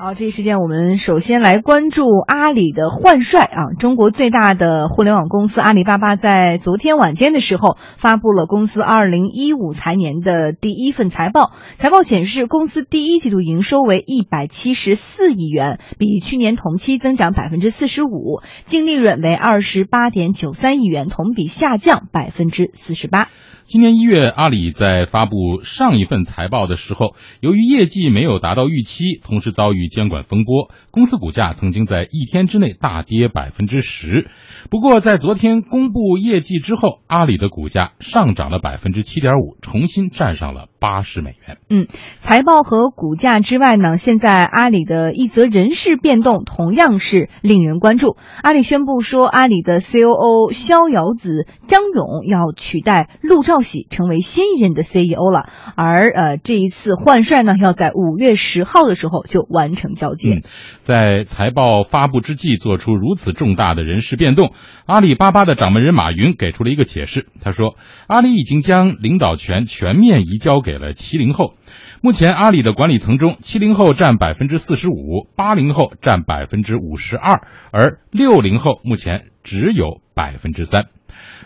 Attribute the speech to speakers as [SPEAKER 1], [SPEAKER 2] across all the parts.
[SPEAKER 1] 好，这一时间我们首先来关注阿里的换帅啊！中国最大的互联网公司阿里巴巴在昨天晚间的时候发布了公司二零一五财年的第一份财报。财报显示，公司第一季度营收为一百七十四亿元，比去年同期增长百分之四十五，净利润为二十八点九三亿元，同比下降百分之四十八。
[SPEAKER 2] 今年一月，阿里在发布上一份财报的时候，由于业绩没有达到预期，同时遭遇监管风波，公司股价曾经在一天之内大跌百分之十。不过，在昨天公布业绩之后，阿里的股价上涨了百分之七点五，重新站上了八十美元。
[SPEAKER 1] 嗯，财报和股价之外呢，现在阿里的一则人事变动同样是令人关注。阿里宣布说，阿里的 COO 逍遥子张勇要取代陆兆禧成为新一任的 CEO 了，而呃这一次换帅呢，要在五月十号的时候就完成交接。
[SPEAKER 2] 嗯，在财报发布之际做出如此重大的人事变动，阿里巴巴的掌门人马云给出了一个解释。他说，阿里已经将领导权全面移交给了七零后。目前，阿里的管理层中，七零后占百分之四十五，八零后占百分之五十二，而六零后目前只有百分之三。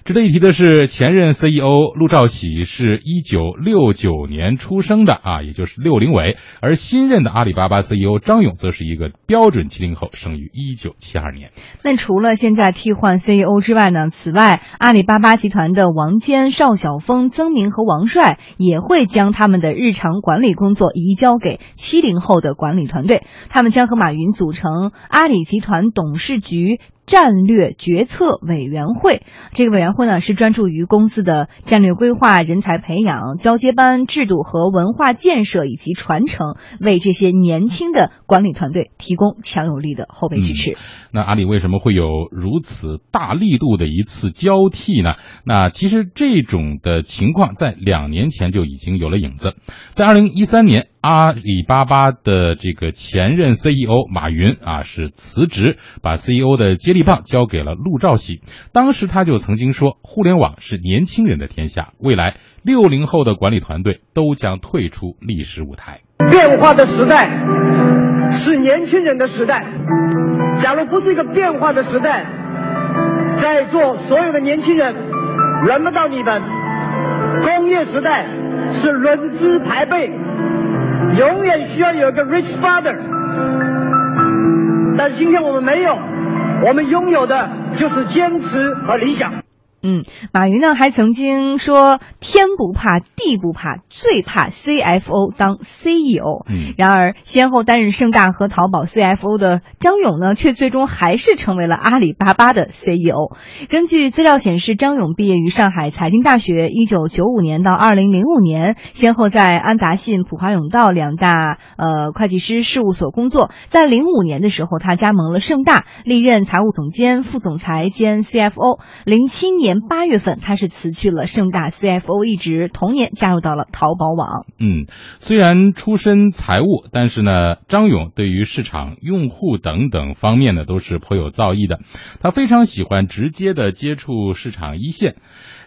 [SPEAKER 2] 值得一提的是，前任 CEO 陆兆禧是一九六九年出生的啊，也就是六零尾，而新任的阿里巴巴 CEO 张勇则是一个标准七零后，生于一九七二年。
[SPEAKER 1] 那除了现在替换 CEO 之外呢，此外，阿里巴巴集团的王坚、邵晓峰、曾明和王帅也会将他们的日常管理工作移交给七零后的管理团队，他们将和马云组成阿里集团董事局。战略决策委员会，这个委员会呢是专注于公司的战略规划、人才培养、交接班制度和文化建设以及传承，为这些年轻的管理团队提供强有力的后备支持。
[SPEAKER 2] 那阿里为什么会有如此大力度的一次交替呢？那其实这种的情况在两年前就已经有了影子，在二零一三年。阿里巴巴的这个前任 CEO 马云啊是辞职，把 CEO 的接力棒交给了陆兆禧。当时他就曾经说，互联网是年轻人的天下，未来六零后的管理团队都将退出历史舞台。
[SPEAKER 3] 变化的时代是年轻人的时代。假如不是一个变化的时代，在座所有的年轻人轮不到你们。工业时代是轮资排辈。永远需要有一个 rich father，但今天我们没有，我们拥有的就是坚持和理想。
[SPEAKER 1] 嗯，马云呢还曾经说，天不怕地不怕，最怕 CFO 当 CEO。
[SPEAKER 2] 嗯，
[SPEAKER 1] 然而先后担任盛大和淘宝 CFO 的张勇呢，却最终还是成为了阿里巴巴的 CEO。根据资料显示，张勇毕业于上海财经大学，一九九五年到二零零五年，先后在安达信、普华永道两大呃会计师事务所工作。在零五年的时候，他加盟了盛大，历任财务总监、副总裁兼 CFO。零七年。八月份，他是辞去了盛大 CFO 一职，同年加入到了淘宝网。
[SPEAKER 2] 嗯，虽然出身财务，但是呢，张勇对于市场、用户等等方面呢，都是颇有造诣的。他非常喜欢直接的接触市场一线。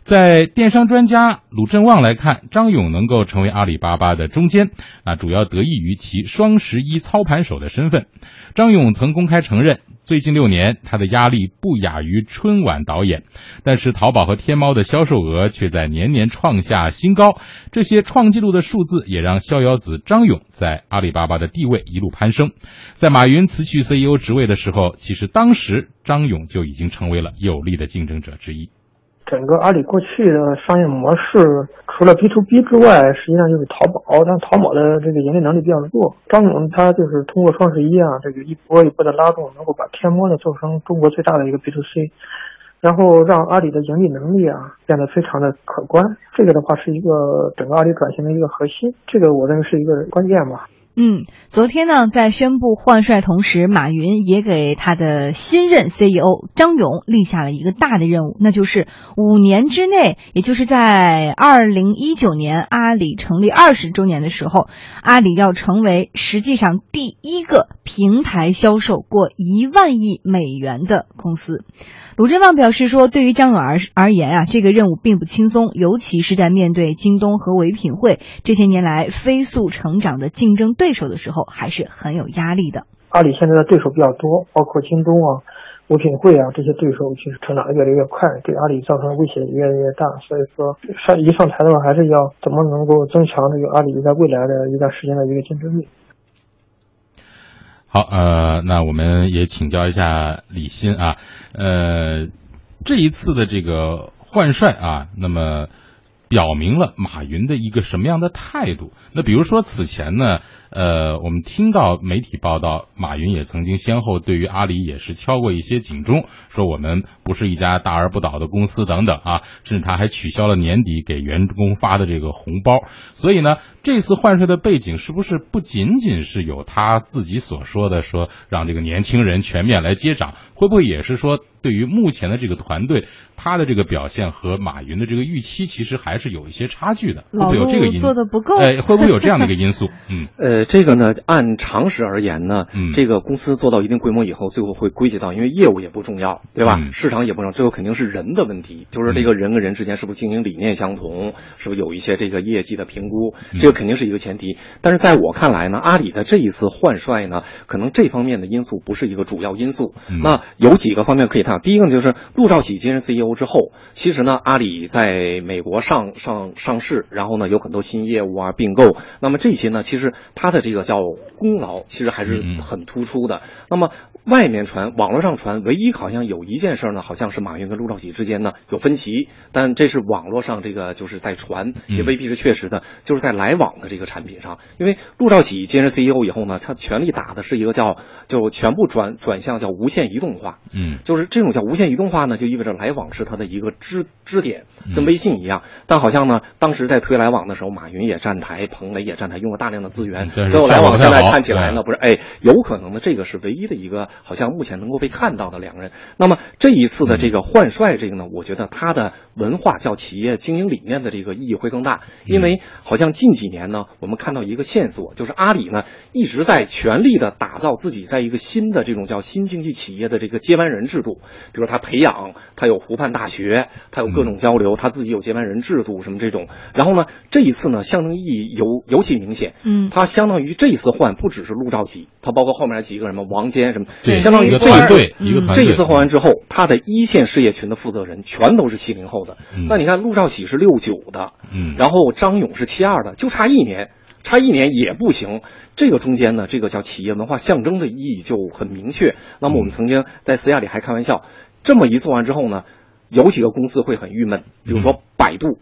[SPEAKER 2] 在电商专家鲁振旺来看，张勇能够成为阿里巴巴的中坚，那主要得益于其双十一操盘手的身份。张勇曾公开承认，最近六年他的压力不亚于春晚导演，但是淘宝和天猫的销售额却在年年创下新高。这些创纪录的数字也让逍遥子张勇在阿里巴巴的地位一路攀升。在马云辞去 CEO 职位的时候，其实当时张勇就已经成为了有力的竞争者之一。
[SPEAKER 4] 整个阿里过去的商业模式，除了 B to B 之外，实际上就是淘宝。但淘宝的这个盈利能力比较弱。张勇他就是通过双十一啊，这个一波一波的拉动，能够把天猫呢做成中国最大的一个 B to C，然后让阿里的盈利能力啊变得非常的可观。这个的话是一个整个阿里转型的一个核心，这个我认为是一个关键吧。
[SPEAKER 1] 嗯，昨天呢，在宣布换帅同时，马云也给他的新任 CEO 张勇立下了一个大的任务，那就是五年之内，也就是在二零一九年阿里成立二十周年的时候，阿里要成为实际上第一个平台销售过一万亿美元的公司。鲁振旺表示说，对于张勇而而言啊，这个任务并不轻松，尤其是在面对京东和唯品会这些年来飞速成长的竞争对手的时候，还是很有压力的。
[SPEAKER 4] 阿里现在的对手比较多，包括京东啊、唯品会啊这些对手，其实成长的越来越快，对阿里造成的威胁也越来越大。所以说，上一上台的话，还是要怎么能够增强这个阿里在未来的一段时间的一个竞争力。
[SPEAKER 2] 好，呃，那我们也请教一下李欣啊，呃，这一次的这个换帅啊，那么表明了马云的一个什么样的态度？那比如说此前呢？呃，我们听到媒体报道，马云也曾经先后对于阿里也是敲过一些警钟，说我们不是一家大而不倒的公司等等啊，甚至他还取消了年底给员工发的这个红包。所以呢，这次换帅的背景是不是不仅仅是有他自己所说的，说让这个年轻人全面来接掌，会不会也是说对于目前的这个团队，他的这个表现和马云的这个预期其实还是有一些差距的？会不会有这个因
[SPEAKER 1] 做的不够？
[SPEAKER 2] 哎，会不会有这样的一个因素？嗯，
[SPEAKER 5] 呃。这个呢，按常识而言呢，
[SPEAKER 2] 嗯，
[SPEAKER 5] 这个公司做到一定规模以后，最后会归结到，因为业务也不重要，对吧？市场也不重要，最后肯定是人的问题，就是这个人跟人之间是不是经营理念相同，是不是有一些这个业绩的评估，这个肯定是一个前提。但是在我看来呢，阿里的这一次换帅呢，可能这方面的因素不是一个主要因素。那有几个方面可以看，第一个呢，就是陆兆禧接任 CEO 之后，其实呢，阿里在美国上上上市，然后呢，有很多新业务啊并购，那么这些呢，其实它的这个叫功劳其实还是很突出的。那么外面传，网络上传，唯一好像有一件事呢，好像是马云跟陆兆禧之间呢有分歧，但这是网络上这个就是在传，也未必是确实的。就是在来往的这个产品上，因为陆兆禧接任 CEO 以后呢，他全力打的是一个叫就全部转转向叫无线移动化。
[SPEAKER 2] 嗯，
[SPEAKER 5] 就是这种叫无线移动化呢，就意味着来往是他的一个支支点，跟微信一样。但好像呢，当时在推来往的时候，马云也站台，彭磊也站台，用了大量的资源，最后来往现在看起来呢，不是哎，有可能呢，这个是唯一的一个好像目前能够被看到的两个人。那么这一次的这个换帅，这个呢，我觉得他的文化叫企业经营理念的这个意义会更大，因为好像近几年呢，我们看到一个线索，就是阿里呢一直在全力的打造自己在一个新的这种叫新经济企业的这个接班人制度，比如他培养，他有湖畔大学，他有各种交流，他自己有接班人制度什么这种。然后呢，这一次呢，象征意义尤尤其明显，
[SPEAKER 1] 嗯，
[SPEAKER 5] 他相当于这一次换不只是陆兆禧，他包括后面几个人嘛，王坚什么，
[SPEAKER 2] 对，
[SPEAKER 5] 相当于这
[SPEAKER 2] 一对一个
[SPEAKER 5] 这一次换完之后，他的一线事业群的负责人全都是七零后的。那你看陆兆禧是六九的，
[SPEAKER 2] 嗯，
[SPEAKER 5] 然后张勇是七二的，就差一年，差一年也不行。这个中间呢，这个叫企业文化象征的意义就很明确。那么我们曾经在私下里还开玩笑，这么一做完之后呢，有几个公司会很郁闷，比如说百度。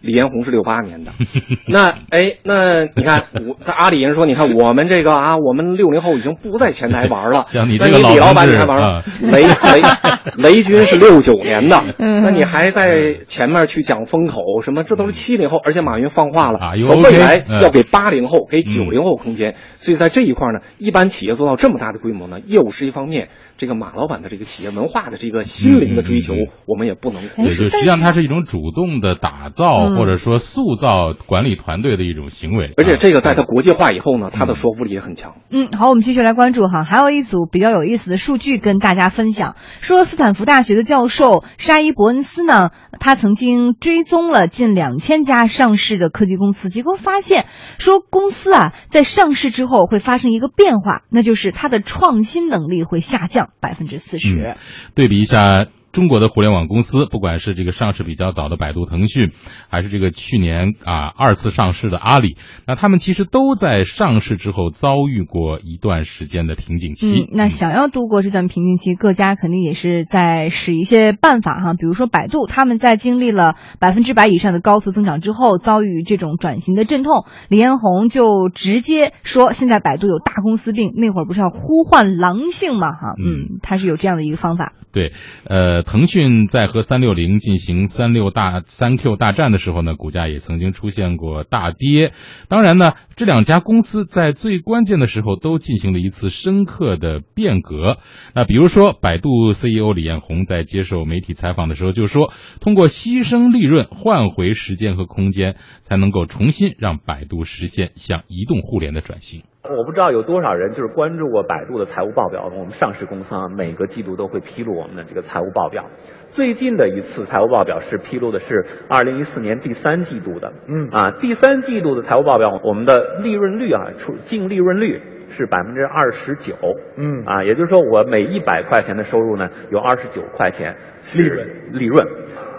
[SPEAKER 5] 李彦宏是六八年的，那哎，那你看我他阿里人说，你看我们这个啊，我们六零后已经不在前台玩了。
[SPEAKER 2] 像你
[SPEAKER 5] 这
[SPEAKER 2] 个
[SPEAKER 5] 李老板你还玩了？雷 雷雷军是六九年的，那你还在前面去讲风口什么？这都是七零后，而且马云放话了，说未来要给八零后、给九零后空间。所以在这一块呢，一般企业做到这么大的规模呢，业务是一方面，这个马老板的这个企业文化的这个心灵的追求，我们也不能忽视。
[SPEAKER 2] 实际上，它是一种主动的打造。或者说塑造管理团队的一种行为，
[SPEAKER 5] 而且这个在它国际化以后呢，它的说服力也很强。
[SPEAKER 1] 嗯，好，我们继续来关注哈，还有一组比较有意思的数据跟大家分享。说斯坦福大学的教授沙伊伯恩斯呢，他曾经追踪了近两千家上市的科技公司，结果发现说公司啊在上市之后会发生一个变化，那就是它的创新能力会下降百分之四十。
[SPEAKER 2] 对比一下。中国的互联网公司，不管是这个上市比较早的百度、腾讯，还是这个去年啊二次上市的阿里，那他们其实都在上市之后遭遇过一段时间的瓶颈期。
[SPEAKER 1] 嗯，那想要度过这段瓶颈期，各家肯定也是在使一些办法哈。比如说百度，他们在经历了百分之百以上的高速增长之后，遭遇这种转型的阵痛。李彦宏就直接说，现在百度有大公司病，那会儿不是要呼唤狼性嘛哈？嗯，他是有这样的一个方法。
[SPEAKER 2] 对，呃。腾讯在和三六零进行三六大三 Q 大战的时候呢，股价也曾经出现过大跌。当然呢，这两家公司在最关键的时候都进行了一次深刻的变革。那比如说，百度 CEO 李彦宏在接受媒体采访的时候就说，通过牺牲利润换回时间和空间，才能够重新让百度实现向移动互联的转型。
[SPEAKER 6] 我不知道有多少人就是关注过百度的财务报表。我们上市公司啊，每个季度都会披露我们的这个财务报表。最近的一次财务报表是披露的是二零一四年第三季度的。嗯啊，第三季度的财务报表，我们的利润率啊，出净利润率是百分之二十九。嗯啊，也就是说，我每一百块钱的收入呢，有二十九块钱
[SPEAKER 7] 利润
[SPEAKER 6] 利润。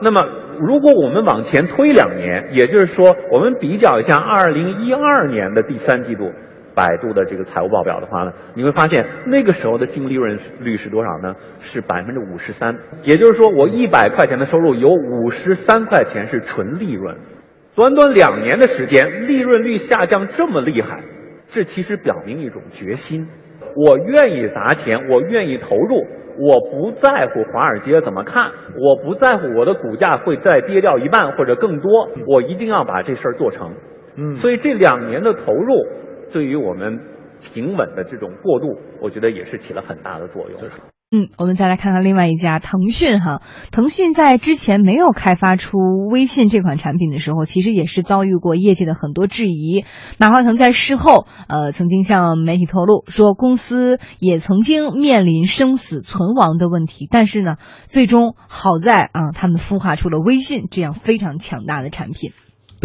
[SPEAKER 6] 那么，如果我们往前推两年，也就是说，我们比较一下二零一二年的第三季度。百度的这个财务报表的话呢，你会发现那个时候的净利润率是多少呢？是百分之五十三。也就是说，我一百块钱的收入有五十三块钱是纯利润。短短两年的时间，利润率下降这么厉害，这其实表明一种决心：我愿意砸钱，我愿意投入，我不在乎华尔街怎么看，我不在乎我的股价会再跌掉一半或者更多，我一定要把这事儿做成。嗯，所以这两年的投入。对于我们平稳的这种过渡，我觉得也是起了很大的作用。
[SPEAKER 1] 嗯，我们再来看看另外一家腾讯哈，腾讯在之前没有开发出微信这款产品的时候，其实也是遭遇过业界的很多质疑。马化腾在事后呃曾经向媒体透露说，公司也曾经面临生死存亡的问题，但是呢，最终好在啊，他们孵化出了微信这样非常强大的产品。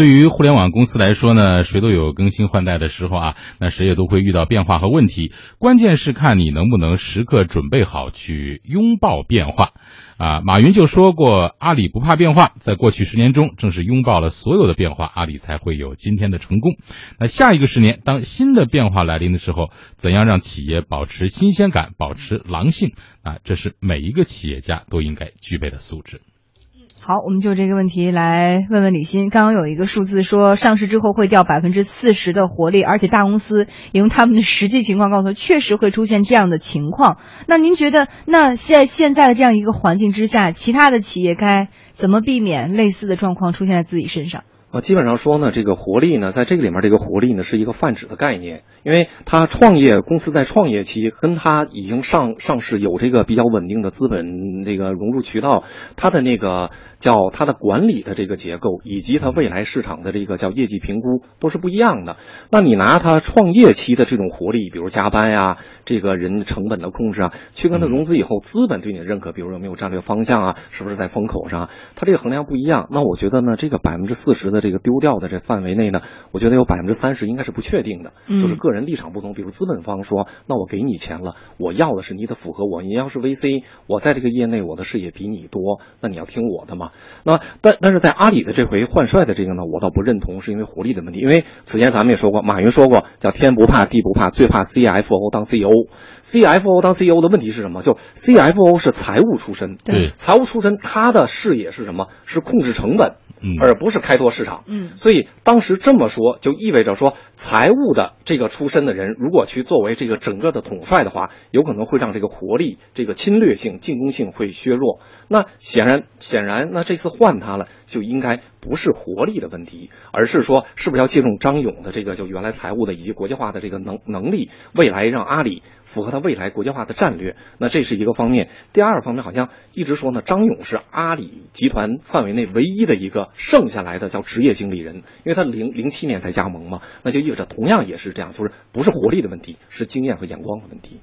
[SPEAKER 2] 对于互联网公司来说呢，谁都有更新换代的时候啊，那谁也都会遇到变化和问题。关键是看你能不能时刻准备好去拥抱变化。啊，马云就说过，阿里不怕变化，在过去十年中，正是拥抱了所有的变化，阿里才会有今天的成功。那下一个十年，当新的变化来临的时候，怎样让企业保持新鲜感，保持狼性啊？这是每一个企业家都应该具备的素质。
[SPEAKER 1] 好，我们就这个问题来问问李欣。刚刚有一个数字说，上市之后会掉百分之四十的活力，而且大公司也用他们的实际情况告诉他，确实会出现这样的情况。那您觉得，那在现在的这样一个环境之下，其他的企业该怎么避免类似的状况出现在自己身上？
[SPEAKER 5] 啊，基本上说呢，这个活力呢，在这个里面，这个活力呢是一个泛指的概念，因为他创业公司在创业期，跟他已经上上市有这个比较稳定的资本这个融入渠道，他的那个叫它的管理的这个结构，以及它未来市场的这个叫业绩评估都是不一样的。那你拿它创业期的这种活力，比如加班呀，这个人成本的控制啊，去跟他融资以后资本对你的认可，比如有没有战略方向啊，是不是在风口上，它这个衡量不一样。那我觉得呢，这个百分之四十的。这个丢掉的这范围内呢，我觉得有百分之三十应该是不确定的，就是个人立场不同。比如资本方说，那我给你钱了，我要的是你得符合我。你要是 VC，我在这个业内我的视野比你多，那你要听我的嘛。那但但是在阿里的这回换帅的这个呢，我倒不认同，是因为活力的问题。因为此前咱们也说过，马云说过叫天不怕地不怕，最怕 CFO 当 CEO。CFO 当 CEO 的问题是什么？就 CFO 是财务出身，
[SPEAKER 2] 对，
[SPEAKER 5] 财务出身，他的视野是什么？是控制成本，而不是开拓市场。
[SPEAKER 1] 嗯，
[SPEAKER 5] 所以当时这么说，就意味着说，财务的这个出身的人，如果去作为这个整个的统帅的话，有可能会让这个活力、这个侵略性、进攻性会削弱。那显然，显然，那那这次换他了，就应该不是活力的问题，而是说，是不是要借助张勇的这个就原来财务的以及国际化的这个能能力，未来让阿里。符合他未来国际化的战略，那这是一个方面。第二方面，好像一直说呢，张勇是阿里集团范围内唯一的一个剩下来的叫职业经理人，因为他零零七年才加盟嘛，那就意味着同样也是这样，就是不是活力的问题，是经验和眼光的问题。